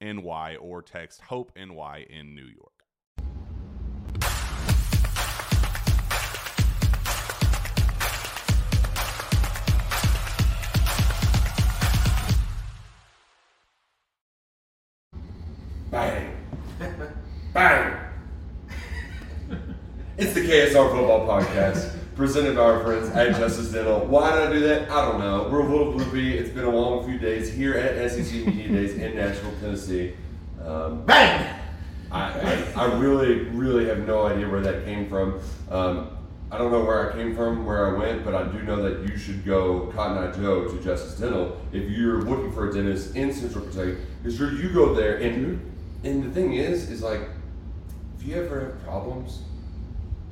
NY or text Hope NY in New York. Bang. Bang. it's the KSR Football Podcast, presented by our friends at Justice Dental. Why did I do that? I don't know. We're a little gloopy. It's been a long few days here at SEC Media Days in Nashville, Tennessee. Um, Bang! I, I, I really, really have no idea where that came from. Um, I don't know where I came from, where I went, but I do know that you should go Cotton Eye Joe to Justice Dental if you're looking for a dentist in Central Kentucky. Because you go there, and and the thing is, is like, if you ever have problems,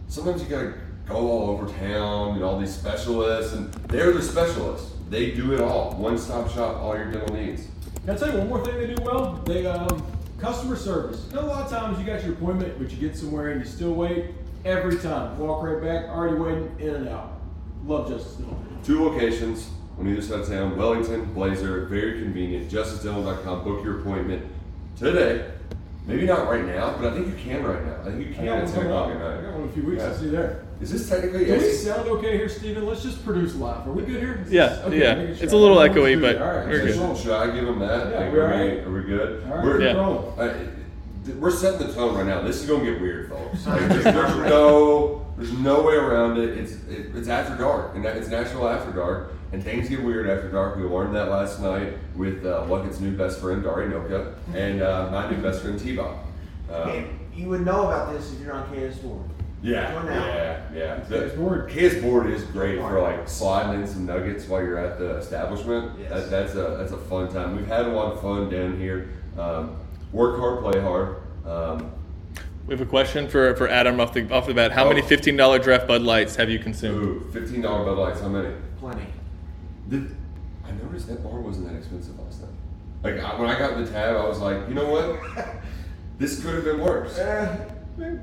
sometimes you gotta go all over town and all these specialists, and they're the specialists. They do it all. One stop shop, all your dental needs. Can I tell you one more thing they do well? They um, customer service. You know, a lot of times you got your appointment, but you get somewhere and you still wait. Every time, walk right back, already waiting, in and out. Love Justice Dental. Two locations on either side of town Wellington, Blazer, very convenient. JusticeDental.com. Book your appointment today. Maybe not right now, but I think you can right now. I think you can at one 10 o'clock at I got one in a few weeks. Yeah. I'll see you there. Is this technically Do we sound okay here, Steven? Let's just produce live. Are we good here? Is Yeah, this- okay, yeah. making It's a little Let's echoey, but. All right, we're good. Should I give them that? Yeah, Like, we're are, we, alright. are we good? All right, We're, Yeah. rolling. I- we're setting the tone right now. This is gonna get weird, folks. Like, there's, there's no, there's no way around it. It's it, it's after dark, and it's Nashville after dark, and things get weird after dark. We learned that last night with uh, Luckett's new best friend Dari Noka and uh, my new best friend T-Bob. Um, And you would know about this if you're on KS Four. Yeah, Come on now. yeah, yeah. KS board. KS board is great for like sliding in some nuggets while you're at the establishment. Yes. That, that's a that's a fun time. We've had a lot of fun down here. Um, work hard, play hard. Um, We have a question for, for Adam off the off the bat. How many Oh. fifteen dollar draft Bud Lights have you consumed? ooh, fifteen dollar Bud Lights. How many? Plenty. Did, I noticed that bar wasn't that expensive last night. Like I, when I got the tab, I was like, you know what? This could have been worse. Eh, good.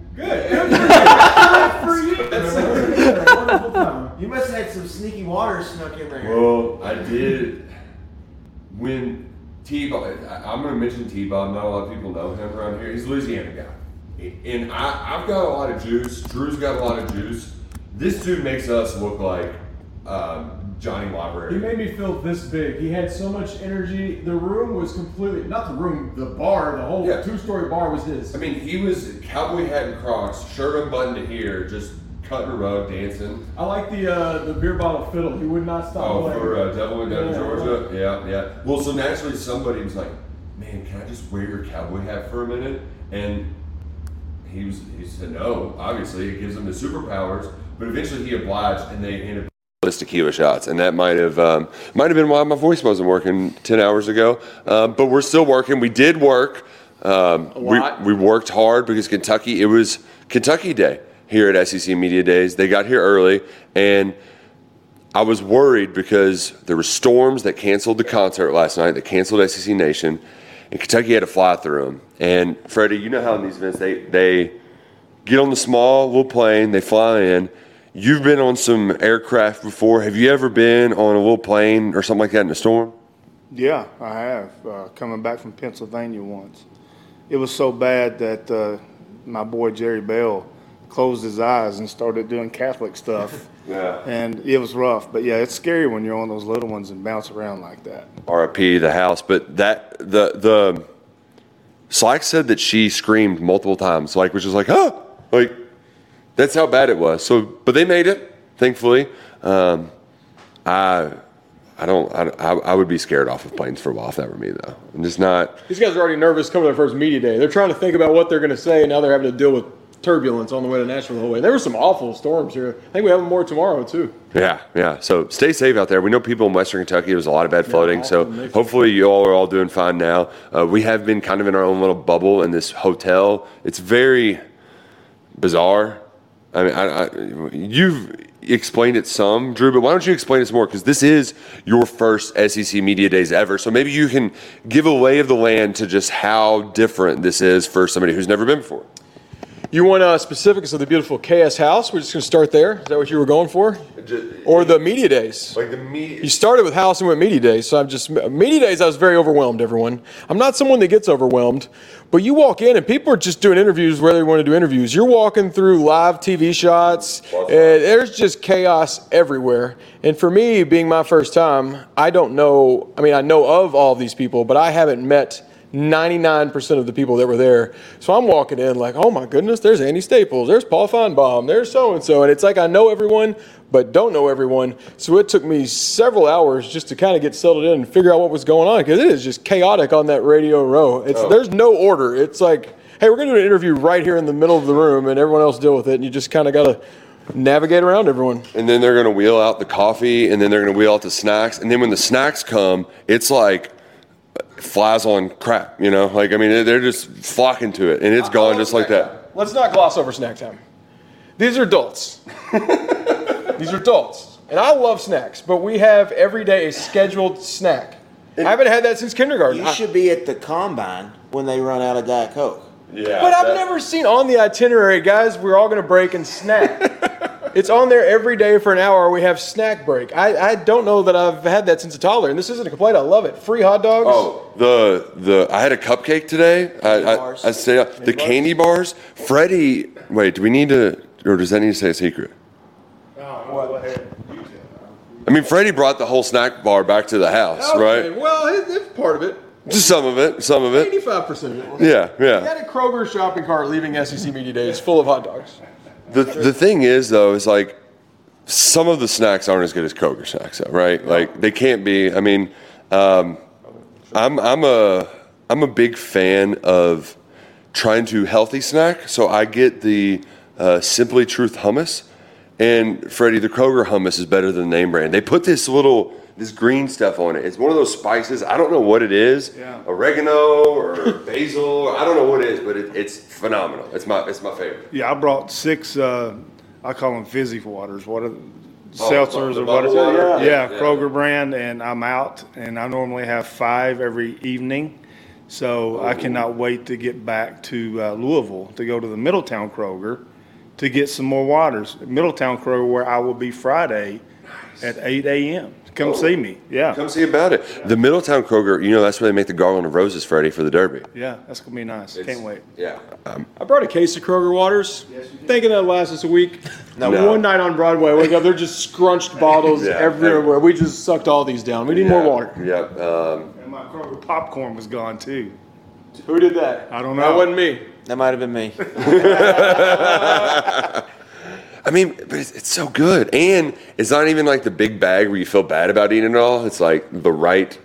for you. That's a wonderful time. You must have had some sneaky water snuck in there. Well, I did when T Bob. I'm going to mention T Bob. Not a lot of people know him around here. He's a Louisiana guy, and I, I've got a lot of juice. Drew's got a lot of juice. This dude makes us look like um, Johnny He made me feel this big. He had so much energy. The room was completely not the room, the bar, the whole Yeah. two story bar was his. I mean, he was cowboy hat and Crocs, shirt unbuttoned to here, just cutting a rug, dancing. I like the uh, the beer bottle fiddle. He would not stop Oh, playing. for uh, Devil went down to Yeah. Georgia. Yeah, yeah. Well, so naturally somebody was like, "Man, can I just wear your cowboy hat for a minute?" And he was he said no. Obviously, it gives him the superpowers. But eventually, he obliged, and they ended. List tequila shots, and that might have um, might have been why my voice wasn't working ten hours ago. Um, but we're still working. We did work. Um, we, we worked hard because Kentucky. It was Kentucky Day here at SEC Media Days. They got here early, and I was worried because there were storms that canceled the concert last night. That canceled SEC Nation, and Kentucky had to fly through them. And Freddie, you know how in these events they they get on the small little plane, they fly in. You've been on some aircraft before. Have you ever been on a little plane or something like that in a storm? Yeah, I have. Uh, coming back from Pennsylvania once. It was so bad that uh, my boy Jerry Bell closed his eyes and started doing Catholic stuff. Yeah. And it was rough. But yeah, it's scary when you're on those little ones and bounce around like that. RIP the house, but that the the Slack said that she screamed multiple times, like which is like, huh, like that's how bad it was. So, but they made it, thankfully. Um, I I don't I, I would be scared off of planes for a while if that were me though. I'm just not. These guys are already nervous coming to their first media day. They're trying to think about what they're going to say, and now they're having to deal with turbulence on the way to Nashville the whole way. There were some awful storms here. I think we have more tomorrow too. Yeah, yeah. So stay safe out there. We know people in Western Kentucky. There was a lot of bad flooding. so awful mix. hopefully you all are all doing fine now. Uh, we have been kind of in our own little bubble in this hotel. It's very bizarre. I mean, I, I, you've explained it some, Drew, but why don't you explain it some more? Because this is your first SEC Media Days ever. So maybe you can give a lay of the land to just how different this is for somebody who's never been before. You want uh, specifics of the beautiful KS House? We're just going to start there. Is that what you were going for? Or the media days? Like the media. You started with house and went media days, so I'm just media days. I was very overwhelmed. Everyone, I'm not someone that gets overwhelmed, but you walk in and people are just doing interviews where they want to do interviews. You're walking through live TV shots. And there's just chaos everywhere. And for me, being my first time, I don't know. I mean, I know of all these people, but I haven't met 99% of the people that were there. So I'm walking in like, oh my goodness, there's Andy Staples, there's Paul Finebaum, there's so and so. And it's like I know everyone, but don't know everyone. So it took me several hours just to kind of get settled in and figure out what was going on because it is just chaotic on that radio row. It's oh. There's no order. It's like, hey, we're going to do an interview right here in the middle of the room and everyone else deal with it. And you just kind of got to navigate around everyone. and then they're going to wheel out the coffee and then they're going to wheel out the snacks and then when the snacks come it's like flies on crap you know like i mean they're just flocking to it and it's gone just like that Let's not gloss over snack time. These are adults. These are adults. And I love snacks, but we have every day a scheduled snack. I haven't had that since kindergarten. You I- should be at the combine when they run out of Diet Coke. yeah but I've never seen on the itinerary, guys, we're all going to break and snack. it's on there every day for an hour. We have snack break. I, I don't know that I've had that since a toddler, and this isn't a complaint. I love it. Free hot dogs. oh the the i had a cupcake today i i, bars. I say uh, the candy bars freddie wait do we need to or does that need to say a secret I mean, Freddie brought the whole snack bar back to the house, Okay, right? Well, it, it's part of it. Just some of it, some of it. 85% of it. Yeah, We yeah. had a Kroger shopping cart leaving SEC Media Days full of hot dogs. The the thing is though is like some of the snacks aren't as good as Kroger snacks, though, right? Like they can't be. I mean, um, I'm I'm a I'm a big fan of trying to healthy snack, so I get the uh, Simply Truth hummus. And Freddie, the Kroger hummus is better than the name brand. They put this little this green stuff on it. It's one of those spices. I don't know what it is. Yeah. Oregano or basil. Or, I don't know what it is, but it, it's phenomenal. It's my it's my favorite. Yeah, I brought six, uh, I call them fizzy waters. What are Oh, seltzers or what? water? Yeah, Yeah. Kroger brand, and I'm out, and I normally have five every evening. So I cannot wait to get back to uh, Louisville to go to the Middletown Kroger to get some more waters. Middletown Kroger, where I will be Friday at 8 a.m. Come see me. Yeah, Come see about it. The Middletown Kroger, you know, that's where they make the garland of roses, Freddie, for the Derby. yeah, that's gonna be nice. Can't wait. Yeah. Um, I brought a case of Kroger waters, thinking that lasts us a week. No. One night on Broadway, I wake up, they're just scrunched bottles Yeah. everywhere. We just sucked all these down. We need more water. Yeah. Um, And my Kroger popcorn was gone too. Who did that? I don't know. That wasn't me. That might have been me. I mean, but it's, it's so good, and it's not even like the big bag where you feel bad about eating it all. It's like the right,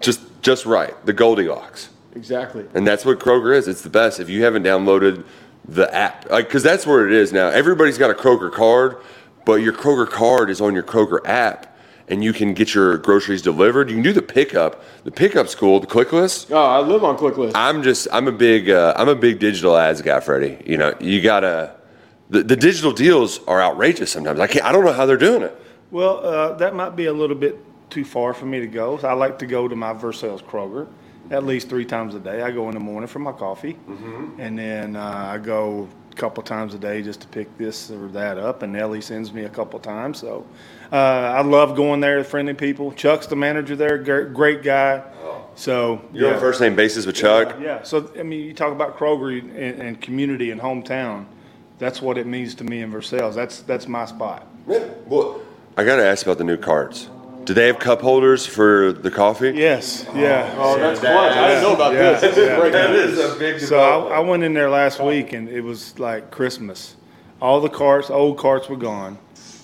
just just right, the Goldilocks, Exactly. and that's what Kroger is. It's the best. If you haven't downloaded the app, like, because that's where it is now. Everybody's got a Kroger card, but your Kroger card is on your Kroger app, and you can get your groceries delivered. You can do the pickup. The pickup's cool. The click list. Oh, I live on ClickList. I'm just I'm a big uh, I'm a big digital ads guy, Freddie. You know, you gotta the, the digital deals are outrageous sometimes. I can't I don't know how they're doing it. Well, uh, that might be a little bit too far for me to go. I like to go to my Versailles Kroger at least three times a day. I go in the morning for my coffee, and then uh, I go a couple times a day just to pick this or that up. And Ellie sends me a couple times. So uh, I love going there, friendly people. Chuck's the manager there, great, guy. So You're on first name basis with Chuck. Yeah, so, I mean, you talk about Kroger and, and community and hometown. That's what it means to me in Versailles. That's, that's my spot. Yeah. Well, I gotta ask about the new carts. Do they have cup holders for the coffee? Yes, yeah. oh, that's clutch. I didn't know about Yeah, this. yeah. Break That news. a big deal. So I, I went in there last week and it was like Christmas. All the carts, old carts were gone,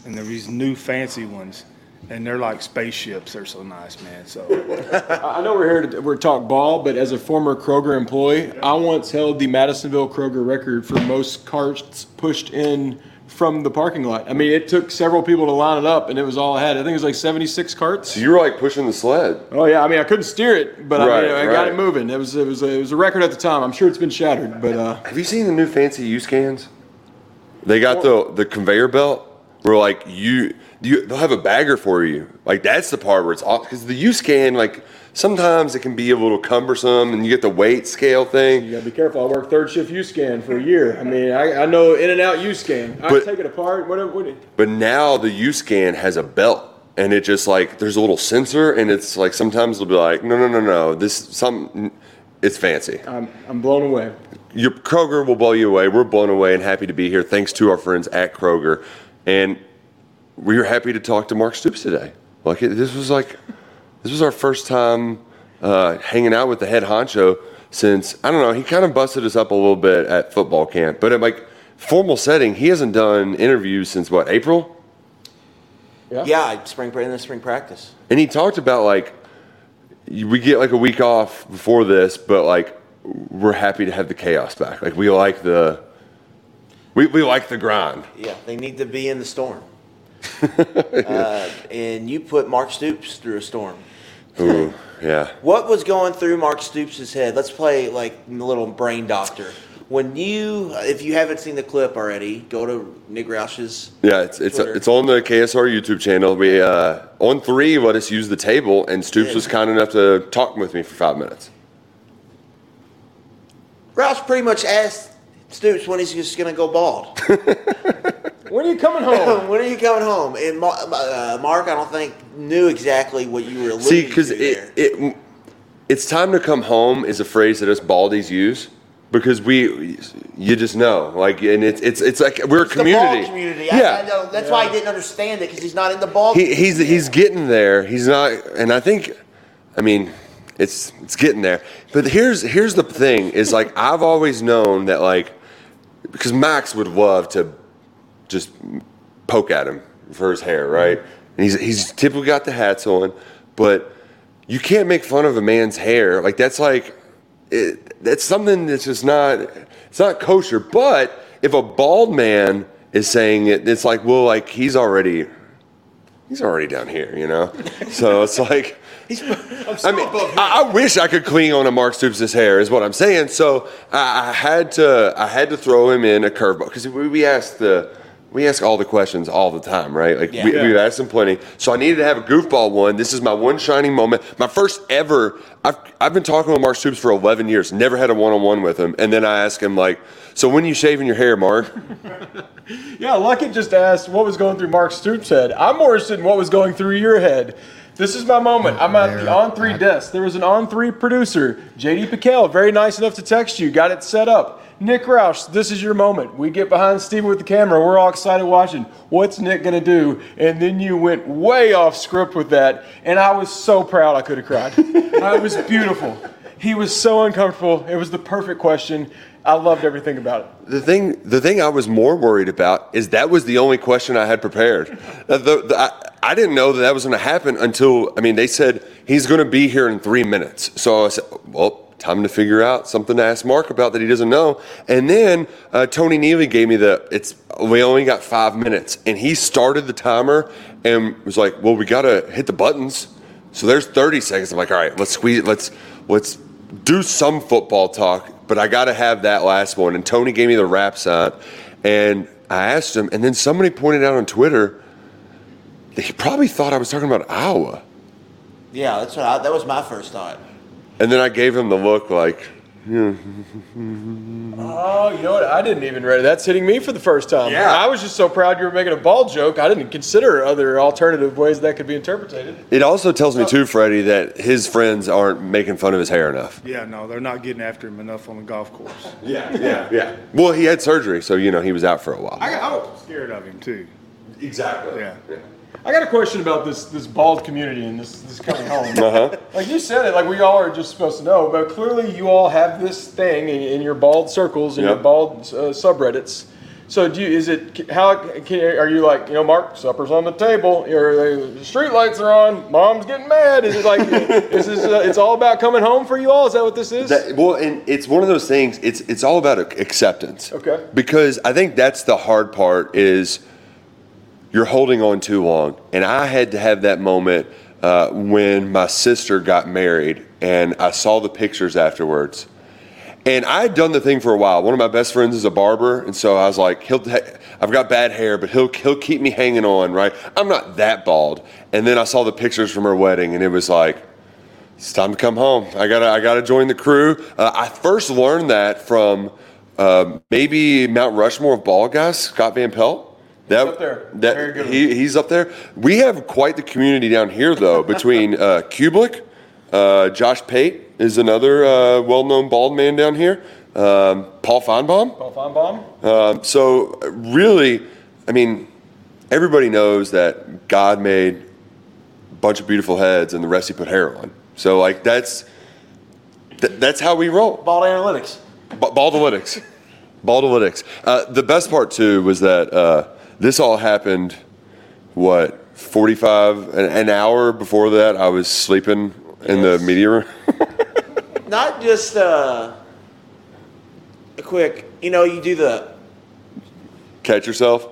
and there were these new fancy ones, and they're like spaceships. They're so nice, man. So I know we're here to we're talk ball, but as a former Kroger employee, I once held the Madisonville Kroger record for most carts pushed in from the parking lot. I mean, it took several people to line it up, and it was all I had. I think it was like 76 carts. So you were like pushing the sled. Oh yeah, I mean, I couldn't steer it, but I, mean, I got it moving. It was it was a, it was a record at the time. I'm sure it's been shattered, but uh, Have you seen the new fancy U scans? They got the the conveyor belt where like you you they'll have a bagger for you. Like that's the part where it's off because the U scan like sometimes it can be a little cumbersome and you get the weight scale thing. you gotta be careful. I worked third shift U scan for a year. I mean, I, I know in and out U scan. I But- take it apart. What, what, But now the U scan has a belt and it just like there's a little sensor and it's like sometimes it'll be like no no no no this some it's fancy. I'm I'm blown away. Your Kroger will blow you away. We're blown away and happy to be here. Thanks to our friends at Kroger, and we were happy to talk to Mark Stoops today. Like it, this was like this was our first time uh, hanging out with the head honcho since I don't know. He kind of busted us up a little bit at football camp, but at like formal setting, he hasn't done interviews since what April. Yeah, spring in the spring practice. And he talked about like we get like a week off before this, but like we're happy to have the chaos back. Like we like the we, we like the grind. Yeah, they need to be in the storm. uh, and you put Mark Stoops through a storm. Ooh, yeah. What was going through Mark Stoops' head? Let's play like a little brain doctor. When you, if you haven't seen the clip already, go to Nick Roush's. Yeah, it's it's Twitter. it's on the KSR YouTube channel. We uh, on three let us use the table, and Stoops was kind enough to talk with me for five minutes. Roush pretty much asked Stoops when he's just going to go bald. When are you coming home? when are you coming home? And uh, Mark, I don't think knew exactly what you were alluding See, because to it, there. it it's time to come home is a phrase that us baldies use because we you just know like and it's it's it's like we're a It's community. The bald community. Yeah. I, I know. That's why I didn't understand it because he's not in the ball. he, he's he's getting there. He's not, and I think, I mean, it's it's getting there. But here's here's the thing: is like I've always known that like because Max would love to just poke at him for his hair, mm-hmm. right? And he's he's typically got the hats on, but you can't make fun of a man's hair. Like that's like it, that's something that's just not it's not kosher. But if a bald man is saying it, it's like well, like he's already he's already down here, you know. So it's like. I mean, I, I wish I could clean on a Mark Stoops' hair, is what I'm saying. So I, I had to, I had to throw him in a curveball because we, we asked the, we ask all the questions all the time, right? Like we, Yeah. we've asked him plenty. So I needed to have a goofball one. This is my one shining moment, my first ever. I've, I've been talking with Mark Stoops for 11 years, never had a one-on-one with him, and then I ask him like, "So when you shaving your hair, Mark?" Yeah, Luckett just asked what was going through Mark Stoops' head. I'm more interested in what was going through your head. This is my moment. I'm at the on three desk. There was an on three producer, JD PicKell, very nice enough to text you, got it set up. Nick Roush, this is your moment. We get behind Steven with the camera. We're all excited watching. What's Nick gonna do? And then you went way off script with that, and I was so proud I could have cried. it was beautiful. He was so uncomfortable. It was the perfect question. I loved everything about it. The thing, the thing I was more worried about is that was the only question I had prepared. Uh, the, the, I, I didn't know that that was going to happen until I mean they said he's going to be here in three minutes. So I said, well, time to figure out something to ask Mark about that he doesn't know. And then uh, Tony Neely gave me the it's we only got five minutes, and he started the timer and was like, well, we got to hit the buttons. So there's 30 seconds. I'm like, all right, let's squeeze. Let's let's do some football talk, but I got to have that last one. And Tony gave me the rap sign, and I asked him, and then somebody pointed out on Twitter that he probably thought I was talking about Iowa. Yeah, that's what I, that was my first thought. And then I gave him the look like, yeah. Oh, you know what? I didn't even read it. That's hitting me for the first time. Yeah. I was just so proud you were making a ball joke. I didn't consider other alternative ways that could be interpreted. It also tells me too, Freddie, that his friends aren't making fun of his hair enough. Yeah, no, they're not getting after him enough on the golf course. Yeah, yeah, yeah. Well, he had surgery, so you know he was out for a while. I, I was scared of him too. Exactly. Yeah. I got a question about this this bald community and this this coming home. Uh-huh. Like you said it, like we all are just supposed to know, but clearly you all have this thing in, in your bald circles and your bald uh, subreddits. So do you, is it how can, are you like you know Mark supper's on the table or the street lights are on mom's getting mad is it like is this uh, it's all about coming home for you all is that what this is That, well, and it's one of those things. It's it's all about acceptance. Okay. Because I think that's the hard part is you're holding on too long, and I had to have that moment uh, when my sister got married, and I saw the pictures afterwards. And I had done the thing for a while. One of my best friends is a barber, and so I was like, "He'll, I've got bad hair, but he'll he'll keep me hanging on, right? I'm not that bald." And then I saw the pictures from her wedding, and it was like, it's time to come home. I gotta, I gotta join the crew. Uh, I first learned that from um, maybe Mount Rushmore of ball guys, Scott Van Pelt. That, up there. That he, he's up there. We have quite the community down here, though, between uh, Cubelic, uh, Josh Pate is another uh, well-known bald man down here. Um, Paul Finebaum. Paul Finebaum? Um, so really, I mean, everybody knows that God made a bunch of beautiful heads, and the rest He put hair on. So like that's th- that's how we roll. Bald analytics. B- Baldalytics. Baldalytics. Uh, the best part too was that uh, this all happened. What? Forty-five an, an hour before that, I was sleeping in the Yes. media room. Not just uh, a quick, you know, you do the Catch yourself.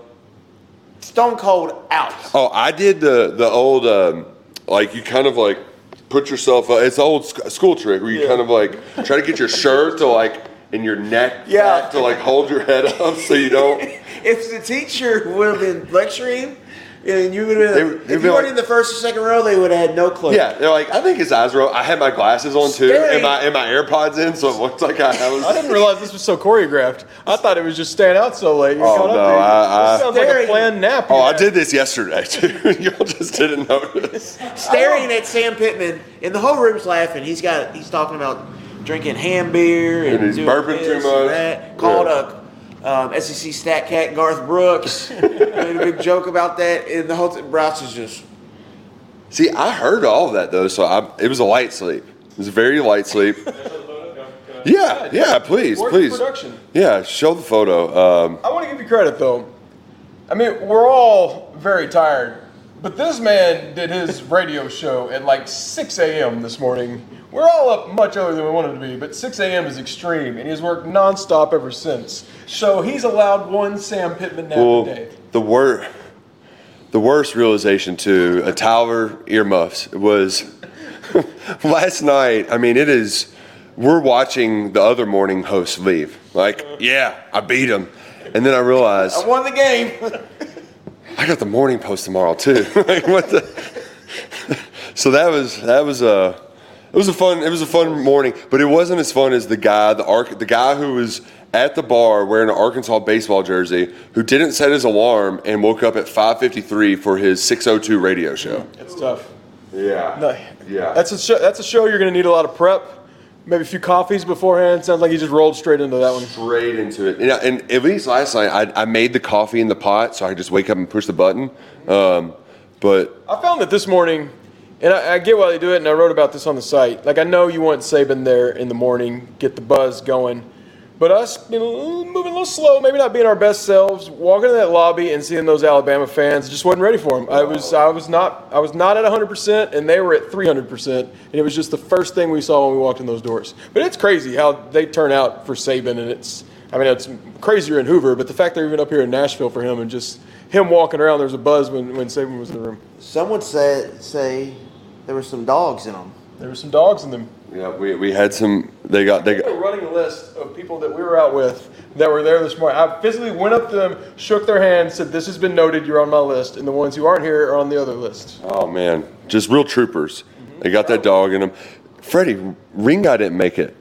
stone cold out. Oh, I did the the old um, like you kind of like put yourself. Uh, it's the old sc- school trick where you kind of like try to get your shirt to like in your neck Yeah. back to like hold your head up so you don't. If the teacher would have been lecturing, and you would have, they'd if you weren't like- in the first or second row, they would have had no clue. Yeah, they're like I think his eyes were. o- I had my glasses on too, Staring. and my and my AirPods in, so it looked like I, I was. I didn't realize this was so choreographed. I thought it was just staying out so late. You're Oh, caught up no, there. I- I- this sounds like a planned nap. Oh, you I did this yesterday too. Y'all just didn't notice. staring at Sam Pittman, and the whole room's laughing. He's got he's talking about drinking ham beer and, And he's doing burping this too and much. That. Called Yeah. a um, SEC stat cat Garth Brooks. made a big joke about that, and the whole th- Brouts is just See, I heard all of that though, so I, it was a light sleep. It was a very light sleep. Yeah, yeah, please, Work please. production. Yeah, show the photo. Um, I want to give you credit though. I mean, we're all very tired, but this man did his radio show at like 6 a.m. this morning. We're all up much earlier than we wanted to be, but 6 a.m. is extreme, and he's worked nonstop ever since. So he's allowed one Sam Pittman nap a day. the wor- the worst realization too, a Tyler earmuffs was last night. I mean, it is. We're watching the other morning hosts leave. Like, yeah, I beat him, and then I realized I won the game. I got the morning post tomorrow too. like what the? so that was that was a it was a fun it was a fun morning, but it wasn't as fun as the guy the arc the guy who was at the bar wearing an Arkansas baseball jersey who didn't set his alarm and woke up at 5:53 for his 6:02 radio show. It's tough. Yeah. No, Yeah. That's a show, that's a show you're going to need a lot of prep. Maybe a few coffees beforehand. Sounds like you just rolled straight into that one. straight into it. And, and at least last night I, I made the coffee in the pot so I could just wake up and push the button. Um, but I found that this morning, And I, I get why they do it, and I wrote about this on the site. Like I know you want Saban there in the morning, get the buzz going, but us moving a little slow, maybe not being our best selves, walking in that lobby and seeing those Alabama fans, just wasn't ready for them. I was I was not I was not at 100 percent, and they were at 300 percent, and it was just the first thing we saw when we walked in those doors. But it's crazy how they turn out for Saban, and it's I mean it's crazier in Hoover, but the fact they're even up here in Nashville for him and just him walking around, there was a buzz when when Saban was in the room. Some would say say there were some dogs in them. There were some dogs in them. Yeah, we, we had some. They got they We're got. running a list of people that we were out with that were there this morning. I physically went up to them, shook their hand, said, "This has been noted. You're on my list." And the ones who aren't here are on the other list. Oh man, just real troopers. They got that dog in them. Freddie, Ring guy didn't make it.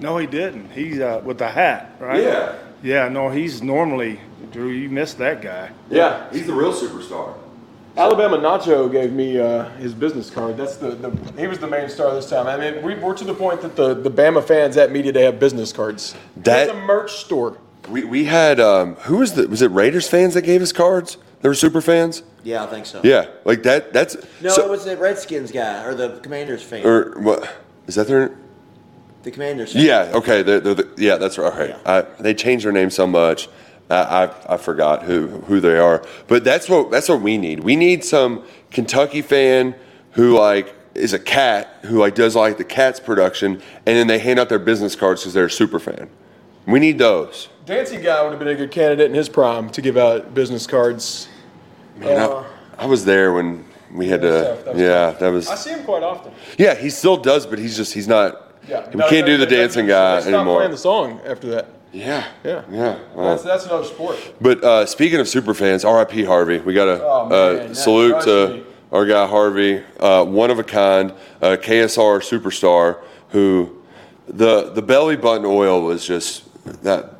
No, he didn't. He's uh, with the hat, right? Yeah. Yeah, no, he's normally, Drew, you missed that guy. Yeah, He's the real superstar. Alabama Nacho gave me uh, his business card. That's the, the he was the main star this time. I mean, we, we're to the point that the the Bama fans at media day have business cards. That- it's a merch store. We, we had um, who was the was it Raiders fans that gave us cards? They were super fans. Yeah, I think so. Yeah, like that. That's No, so- it was the Redskins guy or the Commanders fan. or what is that their? the Commanders. Fan. Yeah, okay. They're, they're the, yeah, that's right. Okay. I, they changed their name so much, I, I I forgot who who they are. But that's what that's what we need. We need some Kentucky fan who like is a cat who like does like the Cats production, and then they hand out their business cards because they're a super fan. We need those. Dancy guy would have been a good candidate in his prime to give out business cards. Man, Uh, I, I was there when we had to. That yeah, tough. that was. I see him quite often. Yeah, he still does, but he's just he's not. Yeah, we can't do the dancing guy anymore. Playing the song after that. Yeah, Yeah. yeah. wow. That's, that's another sport. But uh, speaking of super fans, R.I.P. Harvey. We got to Oh, man, uh, salute to me. our guy Harvey, uh, one of a kind, uh, KSR superstar. Who the the belly button oil was just that.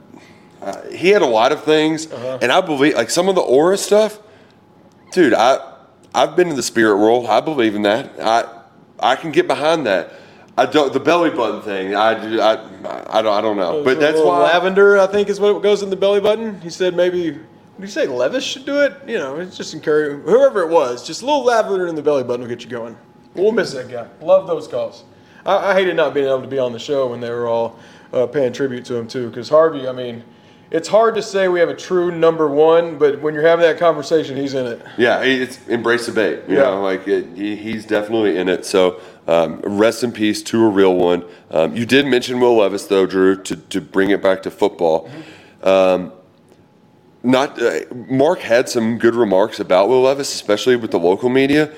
Uh, he had a lot of things, Uh-huh. and I believe like some of the aura stuff. Dude, I I've been in the spirit world. I believe in that. I I can get behind that. I don't the belly button thing. I do. I I don't. I don't know. But that's why. lavender, I think, is what goes in the belly button. He said maybe. Did you say Levis should do it? You know, it's just encourage whoever it was. Just a little lavender in the belly button will get you going. We'll miss that guy. Love those calls. I, I hated not being able to be on the show when they were all uh, paying tribute to him too. Because Harvey, I mean, it's hard to say we have a true number one, but when you're having that conversation, he's in it. Yeah, it's embrace the bait. You Yeah. know, like it, he, he's definitely in it. So um, rest in peace to a real one. Um, you did mention Will Levis though, Drew, to, to bring it back to football. Um, not uh, Mark had some good remarks about Will Levis, especially with the local media.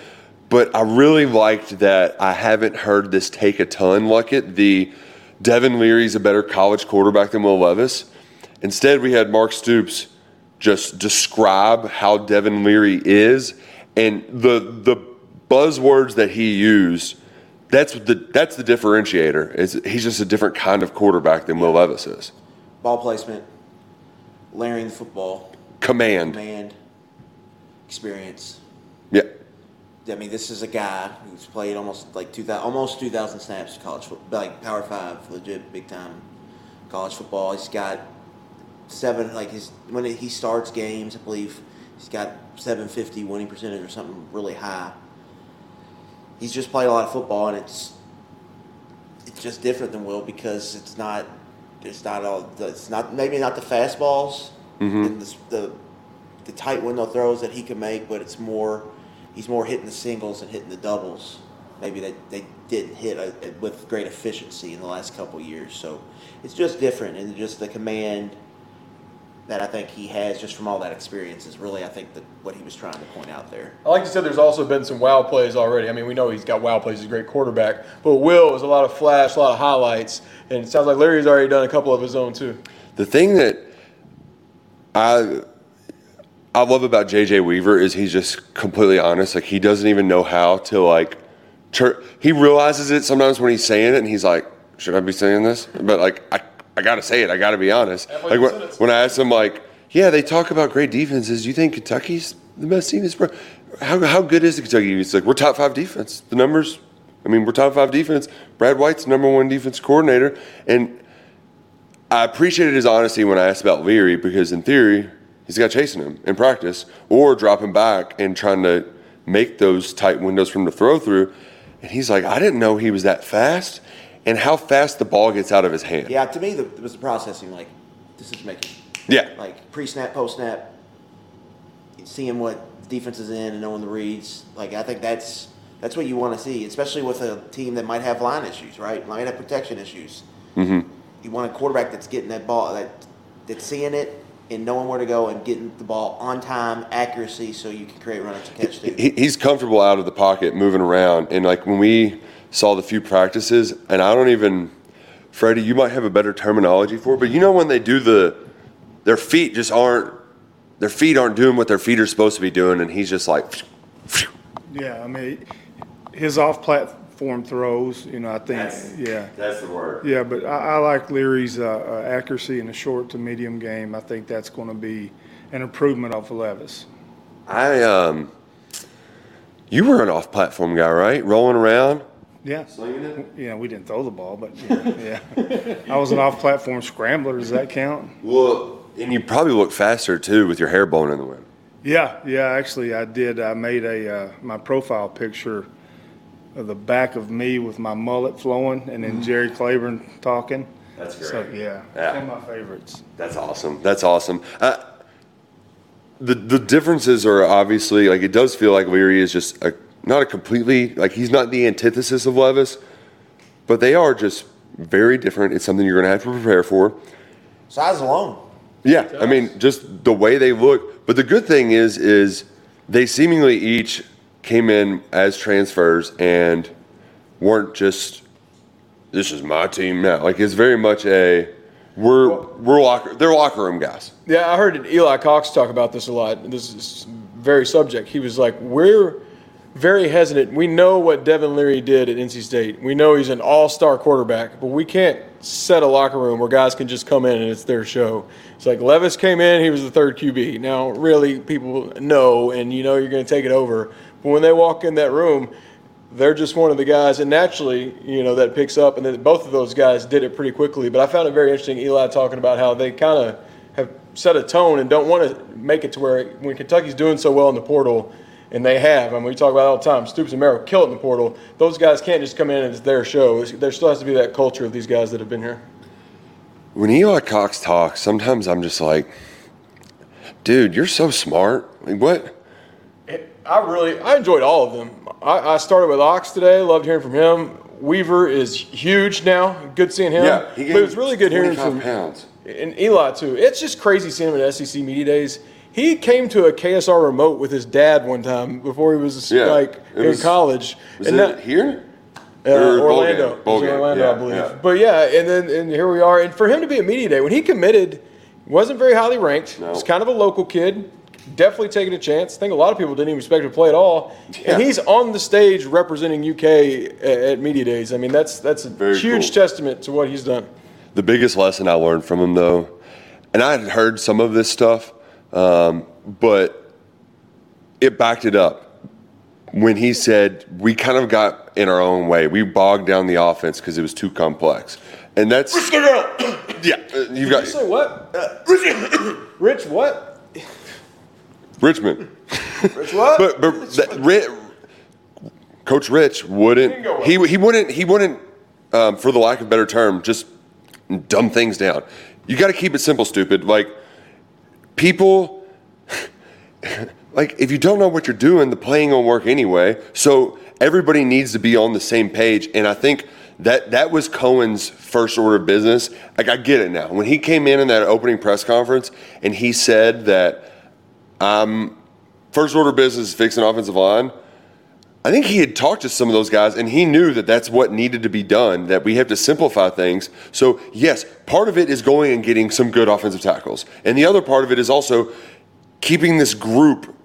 But I really liked that I haven't heard this take a ton like it. The Devin Leary's a better college quarterback than Will Levis. Instead, we had Mark Stoops just describe how Devin Leary is, and the the buzzwords that he used. That's the that's the differentiator. Is he's just a different kind of quarterback than Will Levis is. Ball placement, layering the football, Command. command, experience. Yeah. I mean, this is a guy who's played almost like 2000, almost 2,000 snaps of college football, like Power Five, legit big time college football. He's got seven, like his when he starts games, I believe he's got 750 winning percentage or something really high. He's just played a lot of football, and it's it's just different than Will because it's not it's not all it's not maybe not the fastballs mm-hmm. and the, the the tight window throws that he can make, but it's more he's more hitting the singles and hitting the doubles. Maybe they, they didn't hit a, with great efficiency in the last couple of years. So it's just different, and just the command that I think he has just from all that experience is really I think the, what he was trying to point out there. I like you said, there's also been some wow plays already. I mean, we know he's got wow plays. He's a great quarterback. But Will is a lot of flash, a lot of highlights. And it sounds like Leary's already done a couple of his own, too. The thing that I I love about JJ Weaver is he's just completely honest. Like he doesn't even know how to like. Tur- he realizes it sometimes when he's saying it, and he's like, "Should I be saying this?" But like, I I gotta say it. I gotta be honest. Like when, when I asked him, like, "Yeah, they talk about great defenses. You think Kentucky's the best team? This how how good is the Kentucky?" He's like, "We're top five defense. The numbers. I mean, we're top five defense. Brad White's number one defense coordinator, and." I appreciated his honesty when I asked about Leary because, in theory, he's got chasing him in practice or dropping back and trying to make those tight windows for him to throw through. And he's like, I didn't know he was that fast, and how fast the ball gets out of his hand. Yeah, to me, the, it was the processing, like, decision making. Yeah. Like, pre snap, post snap, seeing what defense is in and knowing the reads. Like, I think that's that's what you want to see, especially with a team that might have line issues, right? Might have protection issues. Mm-hmm. You want a quarterback that's getting that ball, that that's seeing it and knowing where to go and getting the ball on time, accuracy, so you can create runners to catch he, he's comfortable out of the pocket, moving around. And like when we saw the few practices, and I don't even, Freddie, you might have a better terminology for it, but you know when they do the, their feet just aren't, their feet aren't doing what their feet are supposed to be doing, and he's just like, Yeah, I mean, his off-platform throws, you know, I think, yeah. that's the word. Yeah, but I, I like Leary's uh, uh, accuracy in the short to medium game. I think that's going to be an improvement off of Levis. I um, you were an off-platform guy, right? Rolling around. Yeah. Slinging it? Yeah, we didn't throw the ball, but yeah. yeah. I was an off-platform scrambler. Does that count? Well, and you probably look faster too with your hair blowing in the wind. Yeah, yeah. Actually, I did. I made a uh, my profile picture of the back of me with my mullet flowing, and then Jerry Claiborne talking. That's So great. yeah, Yeah. one of my favorites. That's awesome. That's awesome. Uh, the the differences are obviously like it does feel like Leary is just a not a completely like he's not the antithesis of Levis, but they are just very different. It's something you're going to have to prepare for. Size alone. Yeah, I mean, just the way they look. But the good thing is, is they seemingly each came in as transfers and weren't just this is my team now. Like it's very much a we're we're locker they're locker room guys. Yeah, I heard Eli Cox talk about this a lot. This is very subject. He was like, "We're very hesitant. We know what Devin Leary did at NC State. We know he's an all-star quarterback, but we can't set a locker room where guys can just come in and it's their show. It's like Levis came in, he was the third QB. Now, really, people know, and you know you're going to take it over. But when they walk in that room, they're just one of the guys, and naturally, you know, that picks up. And then both of those guys did it pretty quickly. But I found it very interesting, Eli talking about how they kind of have set a tone and don't want to make it to where when Kentucky's doing so well in the portal, and they have, I mean, we talk about it all the time. Stoops and Merrill kill it in the portal. Those guys can't just come in and it's their show. It's- There still has to be that culture of these guys that have been here. When Eli Cox talks, sometimes I'm just like, dude, you're so smart. Like what? I really, I enjoyed all of them. I, I started with Ox today. Loved hearing from him. Weaver is huge now. Good seeing him. yeah but it was really good hearing 45 from pounds. and Eli too. It's just crazy seeing him at SEC media days. He came to a KSR remote with his dad one time before he was Yeah, like in was- college. Was and it that- here? uh, Or Orlando, game? Bowl It was in game, Orlando, yeah, I believe. yeah. But yeah, and then and here we are. And for him to be a media day when he committed, wasn't very highly ranked. No. He's kind of a local kid. Definitely taking a chance. I think a lot of people didn't even expect him to play at all. Yeah. And he's on the stage representing UK at, at media days. I mean, that's that's a Very huge cool. testament to what he's done. The biggest lesson I learned from him, though, and I had heard some of this stuff, um, but it backed it up when he said we kind of got in our own way. We bogged down the offense because it was too complex, and that's yeah. uh, You've got You say what? Rich what? Richmond, Rich, what? but but that, Ri- Coach Rich wouldn't. go well. He he wouldn't. He wouldn't. Um, for the lack of a better term, just dumb things down. You got to keep it simple, stupid. Like people, like if you don't know what you're doing, the playing won't work anyway. So everybody needs to be on the same page. And I think that that was Coen's first order of business. Like I get it now. When he came in in that opening press conference and he said that um, first order of business is fixing offensive line. I think he had talked to some of those guys and he knew that that's what needed to be done, that we have to simplify things. So, yes, part of it is going and getting some good offensive tackles. And the other part of it is also keeping this group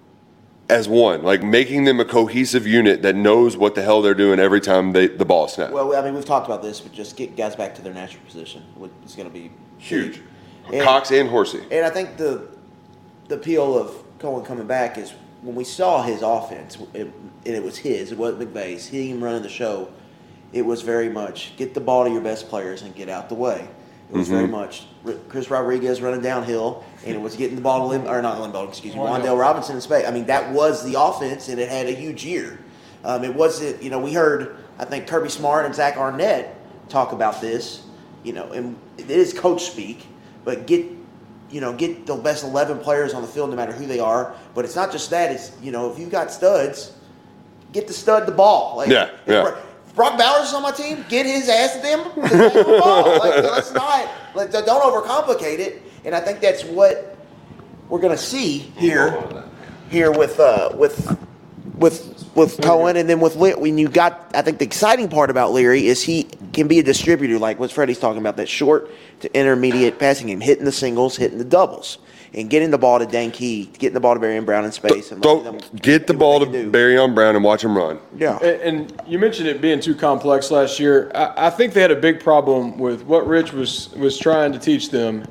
as one, like making them a cohesive unit that knows what the hell they're doing every time they, the ball snaps. well, I mean, we've talked about this, but just get guys back to their natural position is going to be Huge. And- Cox and Horsey. And I think the the appeal of Coen coming back is when we saw his offense, it, and it was his, it wasn't McVay's, him running the show. It was very much get the ball to your best players and get out the way. It was very much Chris Rodriguez running downhill, and it was getting the ball to Lim, or not Lim Bolden, excuse me, Wan'Dale Robinson in space. I mean, that was the offense, and it had a huge year. Um, it wasn't, you know, we heard, I think Kirby Smart and Zach Arnett talk about this, you know, and it is coach speak, but get, you know, get the best 11 players on the field no matter who they are. But it's not just that, it's, you know, if you've got studs, get the stud the ball. Like, Yeah, yeah. Bro- Brock Bowers is on my team. Get his ass to them. to the ball. Like, let's not. Like, don't overcomplicate it. And I think that's what we're gonna see here, here with uh, with with with Coen, and then with when you got. I think the exciting part about Leary is he can be a distributor, like what Freddie's talking about, that short to intermediate passing game, hitting the singles, hitting the doubles, and getting the ball to Dane Key, getting the ball to Barion Brown in space, and Don't get the ball to can. Barion Brown and watch him run. Yeah. And, and you mentioned it being too complex last year. I, I think they had a big problem with what Rich was was trying to teach them,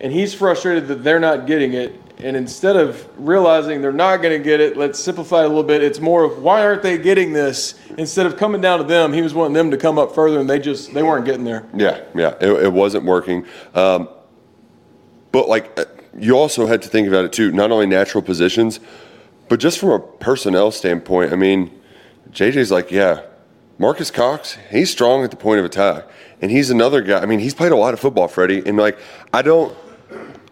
and he's frustrated that they're not getting it. And instead of realizing they're not going to get it, let's simplify it a little bit. It's more of why aren't they getting this? Instead of coming down to them, he was wanting them to come up further, and they just they weren't getting there. Yeah, yeah, it, it wasn't working. Um, but like, uh, you also had to think about it too. Not only natural positions, but just from a personnel standpoint. I mean, JJ's like, yeah, Marcus Cox, he's strong at the point of attack, and he's another guy. I mean, he's played a lot of football, Freddie, and like, I don't.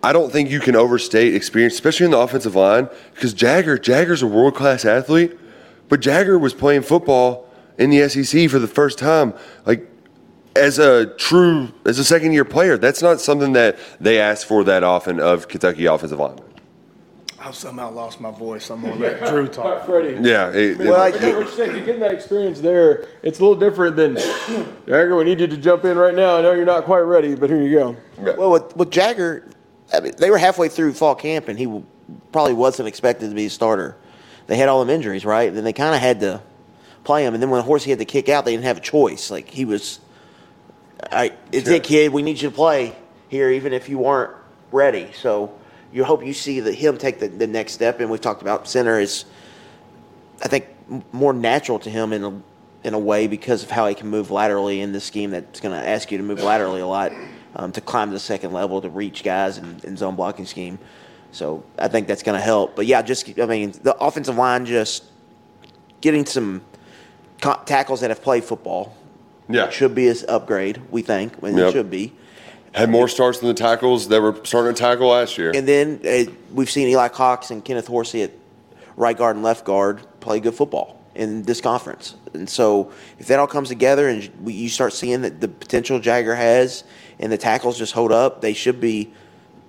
I don't think you can overstate experience, especially in the offensive line, because Jager, Jager's a world class athlete, but Jager was playing football in the SEC for the first time. Like, as a true as a second year player, that's not something that they ask for that often of Kentucky offensive linemen. I've somehow lost my voice. I'm gonna let Drew talk. Freddie. Yeah, it- Well, I I you're. You're getting that experience there. It's a little different than, Jager, we need you to jump in right now. I know you're not quite ready, but here you go. Well, with, with Jagger, I mean, they were halfway through fall camp, and he probably wasn't expected to be a starter. They had all them injuries, right? Then they kind of had to play him, and then when Horsey had to kick out, they didn't have a choice. Like he was, I, it's it, kid. We need you to play here, even if you weren't ready. So you hope you see that him take the, the next step. And we've talked about center is, I think, more natural to him in a in a way because of how he can move laterally in this scheme that's going to ask you to move laterally a lot um, to climb to the second level to reach guys in, in zone blocking scheme. So I think that's going to help. But yeah, just I mean the offensive line just getting some co- tackles that have played football. Yeah. should be an upgrade. We think, and Yep. it should be. had more starts than the tackles that were starting to tackle last year. And then uh, we've seen Eli Cox and Kenneth Horsey at right guard and left guard play good football in this conference. And so if that all comes together and we- you start seeing that the potential Jager has and the tackles just hold up, they should be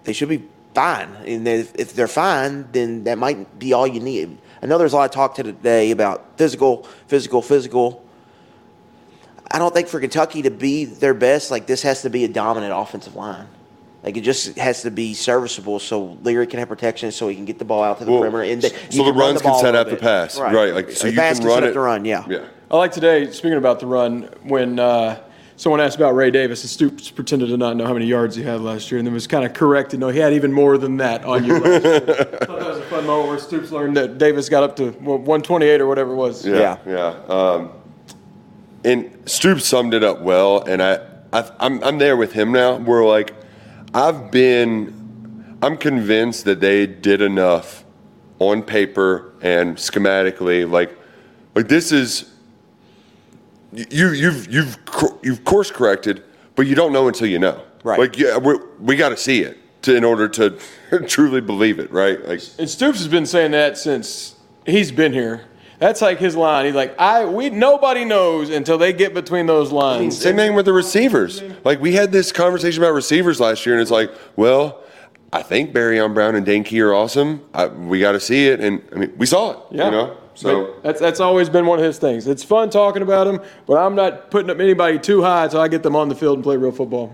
they should be fine. And if, if they're fine, then that might be all you need. I know there's a lot of talk today about physical, physical, physical. I don't think for Kentucky to be their best, like this has to be a dominant offensive line. Like it just has to be serviceable, so Leary can have protection, so he can get the ball out to the Well, perimeter, and they, so you the can run runs the can set up the pass, right, like, so the you pass can can run set it- up the run, yeah. yeah. I like today, speaking about the run, when uh, someone asked about Ray Davis, and Stoops pretended to not know how many yards he had last year, and then was kind of corrected. No, he had even more than that on you last year. I thought that was a fun moment where Stoops learned that Davis got up to what, 128 or whatever it was. Yeah, yeah. Um, and Stoops summed it up well, and I, I, I'm, I'm there with him now. Where like, I've been, I'm convinced that they did enough on paper and schematically. Like, like this is, you, you've, you've, you've course corrected, but you don't know until you know. Right. Like, yeah, we we got to see it to, in order to truly believe it, right? Like, And Stoops has been saying that since he's been here. That's like his line. He's like, I we nobody knows until they get between those lines. Same thing with the receivers. Like we had this conversation about receivers last year, and it's like, well, I think Barion Brown and Dane Key are awesome. I, we got to see it, and I mean, we saw it. Yeah. You know, so that's that's always been one of his things. It's fun talking about him, but I'm not putting up anybody too high until I get them on the field and play real football.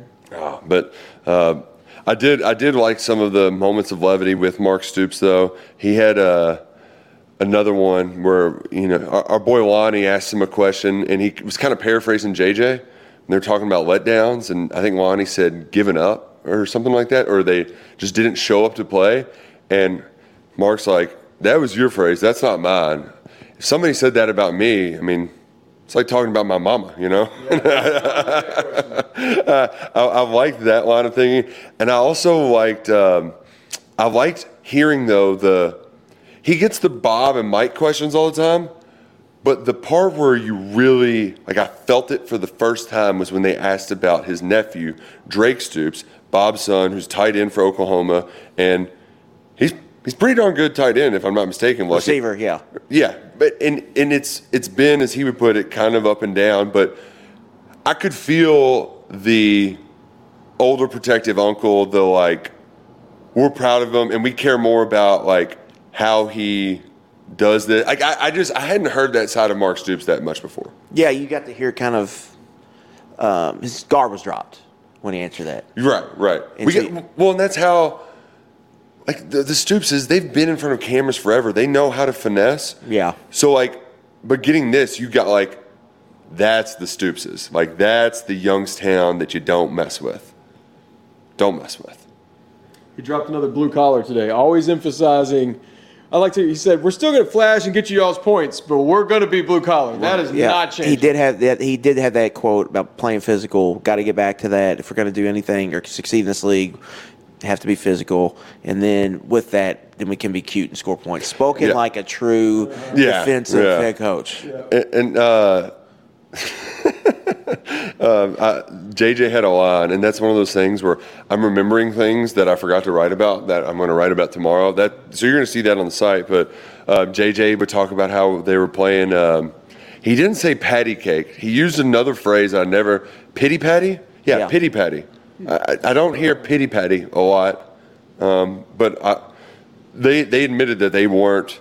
But uh, I did I did like some of the moments of levity with Mark Stoops though. He had uh, another one where you know our, our boy Lonnie asked him a question and he was kind of paraphrasing JJ. And they're talking about letdowns and I think Lonnie said giving up or something like that or they just didn't show up to play. And Mark's like, that was your phrase. That's not mine. If somebody said that about me, I mean, it's like talking about my mama, you know. uh, I, I liked that line of thinking, and I also liked. Um, I liked hearing though the he gets the Bob and Mike questions all the time, but the part where you really like I felt it for the first time was when they asked about his nephew Drake Stoops, Bob's son, who's tight end for Oklahoma, and he's pretty darn good tight end if I'm not mistaken. Lucky. Receiver, yeah. Yeah, but and and it's it's been as he would put it, kind of up and down. But I could feel the older protective uncle, the like, we're proud of him and we care more about like how he does this. Like I, I just I hadn't heard that side of Mark Stoops that much before. Yeah, you got to hear kind of um, his guard was dropped when he answered that. Right, right. And We so- get, well, and that's how. Like the, the Stoopses, they've been in front of cameras forever. They know how to finesse. Yeah. So like, but getting this, you got like, that's the Stoopses. Like that's the Youngstown that you don't mess with. Don't mess with. He dropped another blue collar today, always emphasizing. I like to. He said, "We're still going to flash and get you y'all's points, but we're going to be blue collar." That is Yeah, not changing. he did have that. He did have that quote about playing physical. Got to get back to that. If we're going to do anything or succeed in this league, have to be physical. And then with that, then we can be cute and score points. Spoken Yeah. like a true Yeah, defensive yeah. head coach. And, and uh, um, I, JJ had a line, and that's one of those things where I'm remembering things that I forgot to write about that I'm going to write about tomorrow. That so you're going to see that on the site. But uh, JJ would talk about how they were playing. Um, he didn't say patty cake. He used another phrase I never pity patty. Yeah, Yeah. pity patty. I, I don't hear pity patty a lot, um, but I, they they admitted that they weren't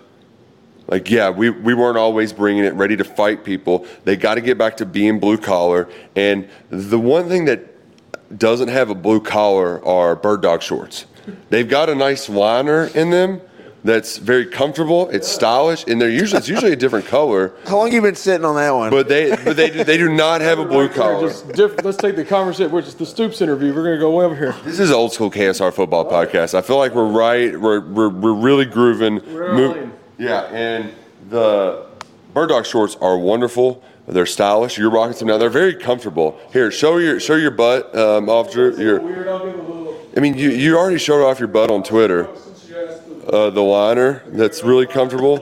like, yeah, we, we weren't always bringing it ready to fight people. They got to get back to being blue collar. And the one thing that doesn't have a blue collar are bird dog shorts. They've got a nice liner in them that's very comfortable. It's stylish, and they're usually it's usually a different color. How long you been sitting on that one? But they but they do, they do not have a blue collar. Just diff- let's take the conversation, which is the Stoops interview. We're going to go way over here. This is old school KSR football podcast. I feel like we're right. We're we're, we're really grooving. We're in. yeah, and the bird dog shorts are wonderful. They're stylish. You're rocking some now. They're very comfortable. Here, show your show your butt um, off. Your, I'll give a little. I mean, you you already showed off your butt on Twitter. Since you asked the Uh, the liner that's really comfortable.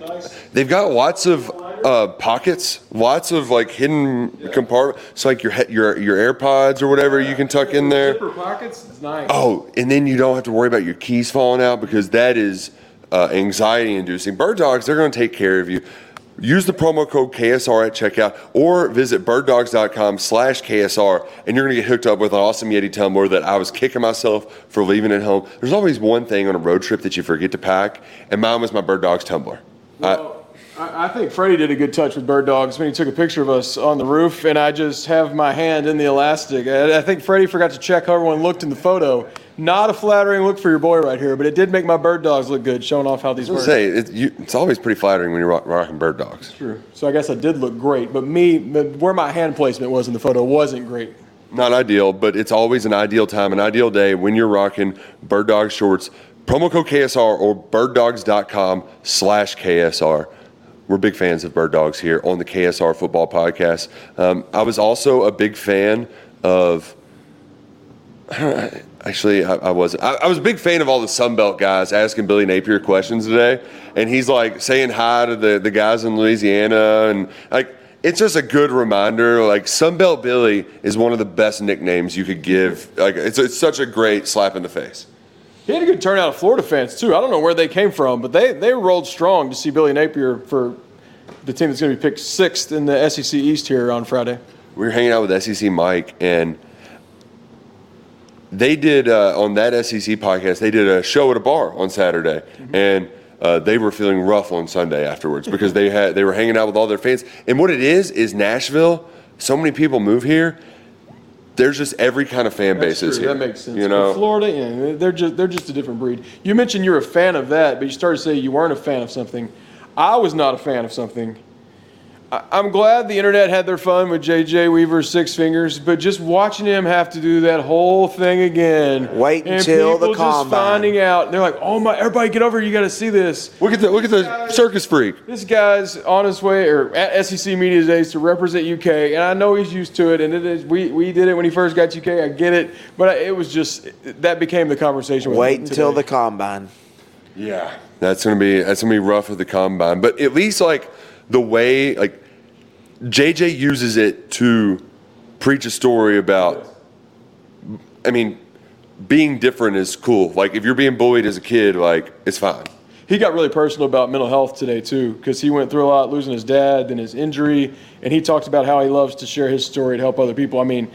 yeah. They've got lots of uh, pockets, lots of like hidden compartments. It's like your he- your your AirPods or whatever you can tuck in there. Zipper pockets. It's nice. Oh, and then you don't have to worry about your keys falling out because that is uh, anxiety inducing. Bird dogs, they're going to take care of you. Use the promo code KSR at checkout or visit birddogs.com slash KSR and you're going to get hooked up with an awesome Yeti tumbler that I was kicking myself for leaving at home. There's always one thing on a road trip that you forget to pack, and mine was my Bird Dogs tumbler. Well, I, I think Freddie did a good touch with bird dogs when he took a picture of us on the roof, and I just have my hand in the elastic. I, think Freddie forgot to check how everyone looked in the photo. Not a flattering look for your boy right here, but it did make my bird dogs look good, showing off how these birds. say, it, you, it's always pretty flattering when you're rock, rocking Bird Dogs. True. So I guess I did look great, but me, where my hand placement was in the photo wasn't great. not ideal, but it's always an ideal time, an ideal day when you're rocking Bird Dog shorts. Promo code KSR or birddogs.com slash KSR. We're big fans of Bird Dogs here on the KSR Football Podcast. Um, I was also a big fan of. Actually, I, I wasn't. I, I was a big fan of all the Sunbelt guys asking Billy Napier questions today, and he's like saying hi to the, the guys in Louisiana, and like it's just a good reminder. Like Sunbelt Billy is one of the best nicknames you could give. Like it's, it's such a great slap in the face. He had a good turnout of Florida fans too. I don't know where they came from, but they they rolled strong to see Billy Napier for the team that's going to be picked sixth in the SEC East here on Friday. we were hanging out with SEC Mike, and they did uh, on that SEC podcast. They did a show at a bar on Saturday, and uh, they were feeling rough on Sunday afterwards because they had they were hanging out with all their fans. And what it is is Nashville. So many people move here. There's just every kind of fan That's base is true. here. That makes sense. You But know, Florida, yeah, they're just they're just a different breed. You mentioned you're a fan of that, but you started to say you weren't a fan of something. I was not a fan of something. I- I'm glad the internet had their fun with JJ Weaver's six fingers, but just watching him have to do that whole thing again. Wait and until the people just combine. finding out. They're like, "Oh my! Everybody, get over! here, You got to see this." Look at the look at the circus freak. This guy's on his way, or at SEC Media Days to represent UK, and I know he's used to it. And it is, we we did it when he first got UK. I get it, but it was just that became the conversation. With Wait him until the combine. Yeah, that's gonna be that's gonna be rough at the combine. But at least like the way like JJ uses it to preach a story about. I mean, being different is cool. Like if you're being bullied as a kid, like it's fine. he got really personal about mental health today too, because he went through a lot, losing his dad, then his injury, and he talked about how he loves to share his story to help other people. I mean,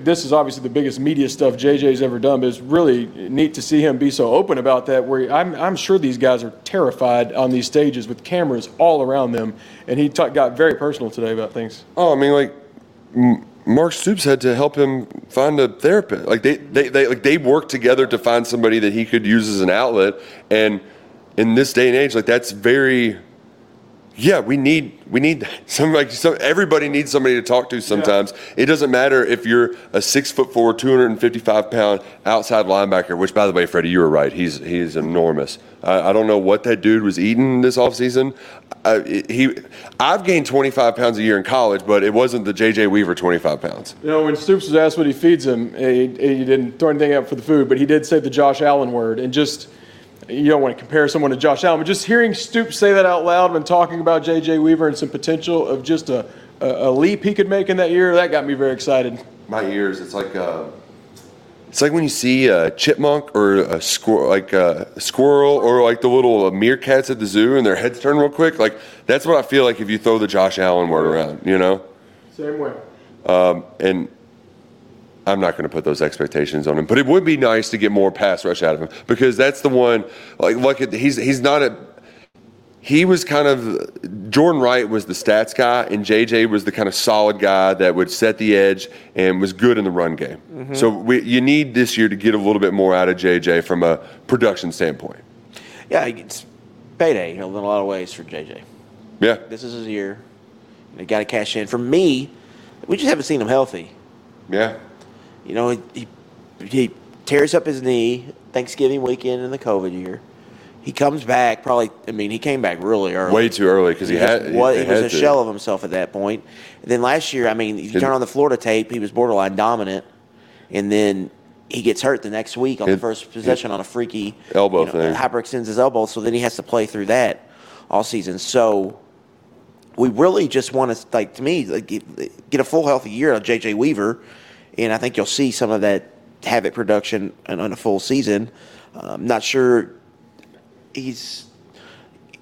this is obviously the biggest media stuff JJ's ever done, but it's really neat to see him be so open about that. Where I'm, I'm sure these guys are terrified on these stages with cameras all around them, and he ta- got very personal today about things. Oh, I mean, like Mark Stoops had to help him find a therapist. Like they, they, they, like they worked together to find somebody that he could use as an outlet. And in this day and age, like that's very, yeah, we need we need some like some everybody needs somebody to talk to. Sometimes it doesn't matter if you're a six foot four, two hundred and fifty five pound outside linebacker. Which, by the way, Freddie, you were right. He's he's enormous. I, I don't know what that dude was eating this offseason. I, he, I've gained 25 pounds a year in college, but it wasn't the JJ Weaver 25 pounds. You know, when Stoops was asked what he feeds him, he, he didn't throw anything out for the food, but he did say the Josh Allen word. And just, you don't want to compare someone to Josh Allen, but just hearing Stoops say that out loud when talking about J.J. Weaver and some potential of just a, a, a leap he could make in that year, that got me very excited. My ears, it's like uh, it's like when you see a chipmunk or a squirrel, like a squirrel, or like the little meerkats at the zoo, and their heads turn real quick. Like that's what I feel like if you throw the Josh Allen word around, you know. Same way. and I'm not going to put those expectations on him, but it would be nice to get more pass rush out of him because that's the one. Like, look at he's he's not a. He was kind of Jordan Wright was the stats guy, and JJ was the kind of solid guy that would set the edge and was good in the run game. Mm-hmm. So we, you need this year to get a little bit more out of JJ from a production standpoint. Yeah, it's payday in a lot of ways for JJ. Yeah, This is his year. They got to cash in. For me, we just haven't seen him healthy. yeah. You know, he, he, he tears up his knee Thanksgiving weekend in the COVID year. He comes back probably. I mean, he came back really early. Way too early because he, just had he, he was had a to. shell of himself at that point. And then last year, I mean, if you turn on the Florida tape, he was borderline dominant, and then he gets hurt the next week on the first possession on a freaky Elbow you know, thing. Uh, hyperextends his elbow, so then he has to play through that all season. So we really just want to, like, to me, like, get, get a full healthy year of J.J. Weaver, and I think you'll see some of that havoc production on, on a full season. Um, not sure he's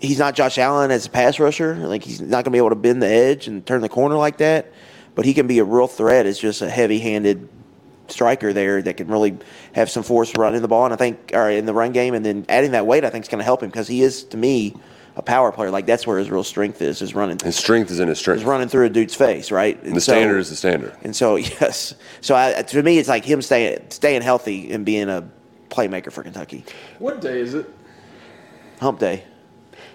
he's not Josh Allen as a pass rusher. Like he's not going to be able to bend the edge and turn the corner like that. But he can be a real threat as just a heavy-handed striker there that can really have some force running the ball. And I think, or in the run game, and then adding that weight, I think is going to help him because he is to me a power player. Like that's where his real strength is, is running. His strength is in his strength. Is running through a dude's face, right? And the so- standard is the standard. And so yes, so I, to me, it's like him staying staying healthy and being a playmaker for Kentucky. What day is it? Hump day.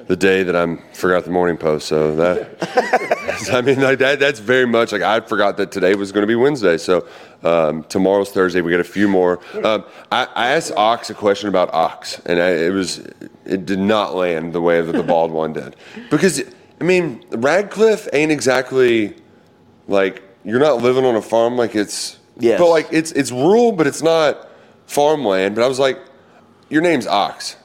the day that I forgot the morning post. So that, I mean, like that, that's very much like I forgot that today was going to be Wednesday. So um, tomorrow's Thursday. We got a few more. Um, I, I asked Ox a question about Ox, and I, it was it did not land the way that the bald one did because I mean Radcliff ain't exactly like you're not living on a farm like it's Yes. but like it's it's rural, but it's not farmland. But I was like, your name's Ox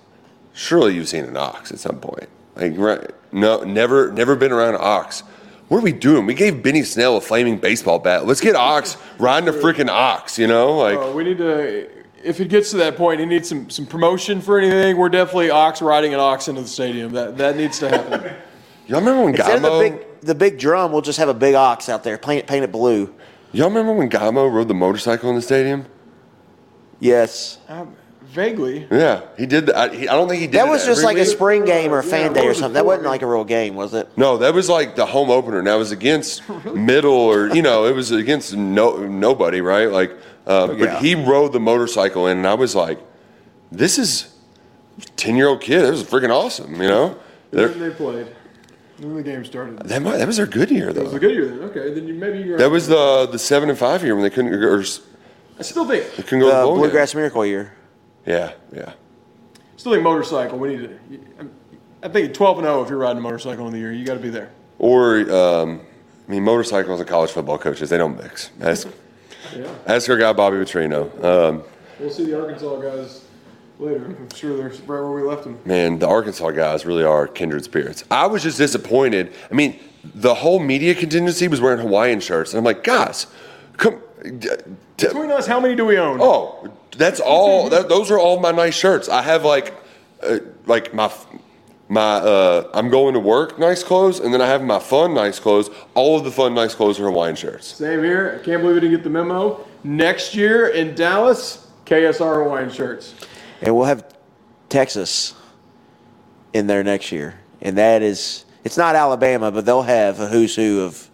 surely you've seen an ox at some point. Like, right? No, never, never been around an ox. What are we doing? We gave Benny Snell a flaming baseball bat. Let's get Ox riding a freaking ox. You know, like Uh, we need to. If it gets to that point, he needs some, some promotion for anything. We're definitely ox riding an ox into the stadium. That that needs to happen. y'all remember when Instead of the Gamo? big the big drum, we'll just have a big ox out there, paint it, paint it blue. Y'all remember when Gamo rode the motorcycle in the stadium? Yes. um, vaguely. Yeah, he did. That. I, he, I don't think he did. That it was just every like a spring game or a fan Yeah, day or something. That wasn't like a real game, was it? No, that was like the home opener. and that was against middle or you know, it was against no nobody, right? Like, uh, but Yeah. he rode the motorcycle in, and I was like, "This is ten year old kid. This is freaking awesome," you know. Then They're- played. When the game started. That might, that was their good year though. It was a good year then. Okay, then you maybe you're. That was the the seven and five year when they couldn't or s- I still think. they couldn't go to the The game. Bluegrass Miracle year. Yeah, yeah. Still think motorcycle. We need to. I think 12 and 0 if you're riding a motorcycle in the year, you got to be there. Or um, I mean, motorcycles and college football coaches they don't mix. Ask, Yeah. ask our guy Bobby Petrino. Um, We'll see the Arkansas guys later. I'm sure they're right where we left them. man, the Arkansas guys really are kindred spirits. I was just disappointed. I mean, the whole media contingency was wearing Hawaiian shirts, and I'm like, guys, come. d- d- Between us, how many do we own? Oh, that's all. That, those are all my nice shirts. I have like, uh, like my, my. Uh, I'm going to work nice clothes, and then I have my fun nice clothes. All of the fun nice clothes are Hawaiian shirts. Same here. I can't believe we didn't get the memo. Next year in Dallas, KSR Hawaiian shirts. And we'll have Texas in there next year. And that is, it's not Alabama, but they'll have a who's who of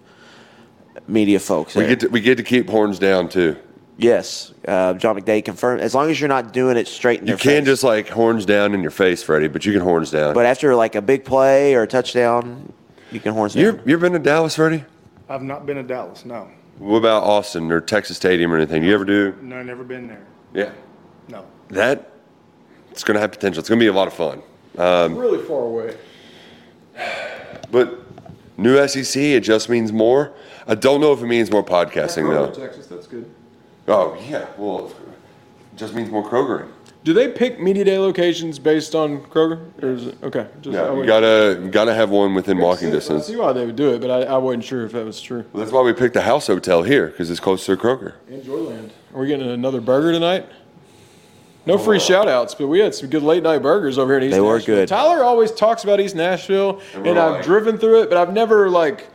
media folks. We get to, we get to keep horns down too. Yes. Uh, John McDaid confirmed, as long as you're not doing it straight in You their can't face. just like horns down in your face, Freddie, but you can horns down. But after like a big play or a touchdown, you can horns you down. you ever been to Dallas, Freddie? I've not been to Dallas, no. What about Austin or Texas Stadium or anything? You ever do? No, never been there. Yeah, No. that it's going to have potential. It's going to be a lot of fun. Um, Really far away. But new SEC, it just means more. I don't know if it means more podcasting Kroger, though. Texas, that's good. Oh yeah, well, it just means more Krogering. Do they pick media day locations based on Kroger, or is it okay? Just, I Yeah, you would- gotta you gotta have one within walking sense. I distance. see why they would do it, but I, I wasn't sure if that was true. Well, that's why we picked the house hotel here because it's close to Kroger. And Joyland. Are we getting another burger tonight? No free uh, shout outs, but we had some good late night burgers over here in East Nashville. They were Nashville. good. Tyler always talks about East Nashville, And and, we're I've like- driven through it, but I've never like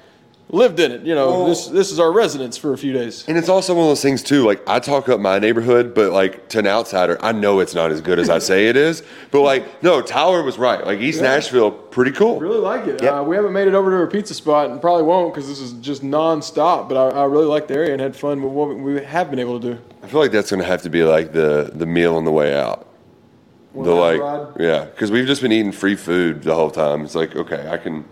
lived in it. You know, Well- this this is our residence for a few days. And it's also one of those things too. Like I talk up my neighborhood, but like to an outsider, I know it's not as good as I say it is. But like, no, Tyler was right. Like East Nashville, pretty cool. Really like it. Yep. Uh, we haven't made it over to a pizza spot and probably won't because this is just non-stop. But I, I really like the area and had fun with what we have been able to do. I feel like that's gonna have to be like the the meal on the way out. One the like, ride. yeah, because we've just been eating free food the whole time. It's like, okay, I can,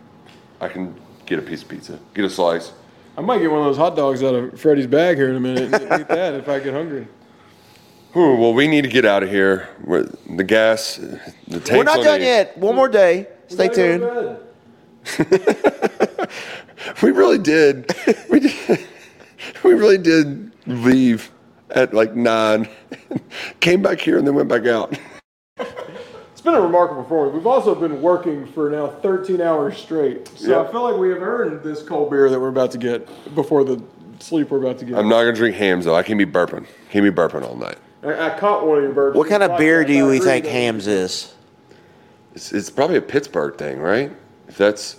I can get a piece of pizza, get a slice. I might get one of those hot dogs out of Freddie's bag here in a minute and eat that if I get hungry. Whew, well, we need to get out of here. We're, the gas, the tank. We're not done yet. One more day. Stay Gotta go to tuned. bed. We really did. we did. We really did leave at like nine. Came back here and then went back out. It's been a remarkable performance. We've also been working for now 13 hours straight. So Yeah. I feel like we have earned this cold beer that we're about to get before the sleep we're about to get. I'm not gonna drink Hamm's though. I can't be burping. Can't be burping all night. I, I caught one of your birds. What kind of beer do I you agree think that- Hamm's is? It's, it's probably a Pittsburgh thing, right? If that's,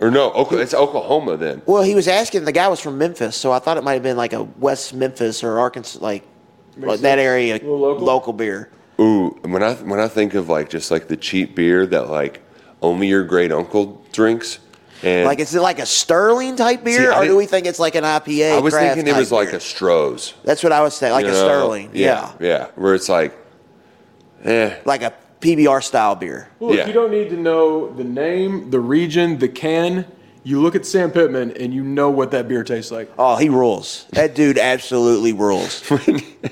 or no, Oklahoma, it's Oklahoma then. Well, he was asking. The guy was from Memphis, so I thought it might have been like a West Memphis or Arkansas, like, like that sense. area A little local? beer. Ooh, when I when I think of like just like the cheap beer that like only your great uncle drinks, and Like, is it like a Sterling type beer, I or do we think it's like an IPA? I was craft thinking it type was like a Stroh's, That's what I was saying, like you a know? Sterling. Yeah. yeah, where it's like, eh, like a PBR style beer. Well, Yeah. if you don't need to know the name, the region, the can, you look at Sam Pittman and you know what that beer tastes like. Oh, he rules. That dude absolutely rules.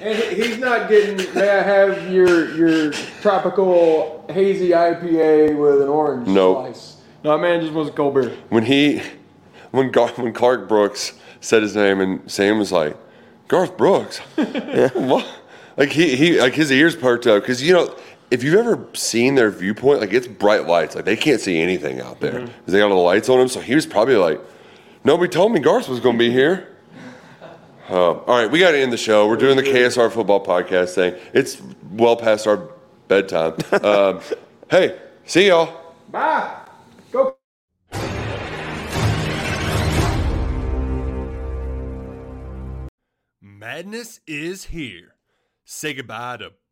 And he's not getting, may I have your your tropical hazy IPA with an orange Nope. slice? No, that man just wants a cold beer. when he when Gar, when Clark Brooks said his name and Sam was like Garth Brooks, what? Like he he like his ears perked up because you know if you've ever seen their viewpoint, like it's bright lights, like they can't see anything out there 'Cause they got all the lights on them. So he was probably like, nobody told me Garth was going to be here. Uh, all right, we got to end the show. We're doing the KSR football podcast thing. It's well past our bedtime. um, hey, see y'all. Bye. Go. Madness is here. Say goodbye to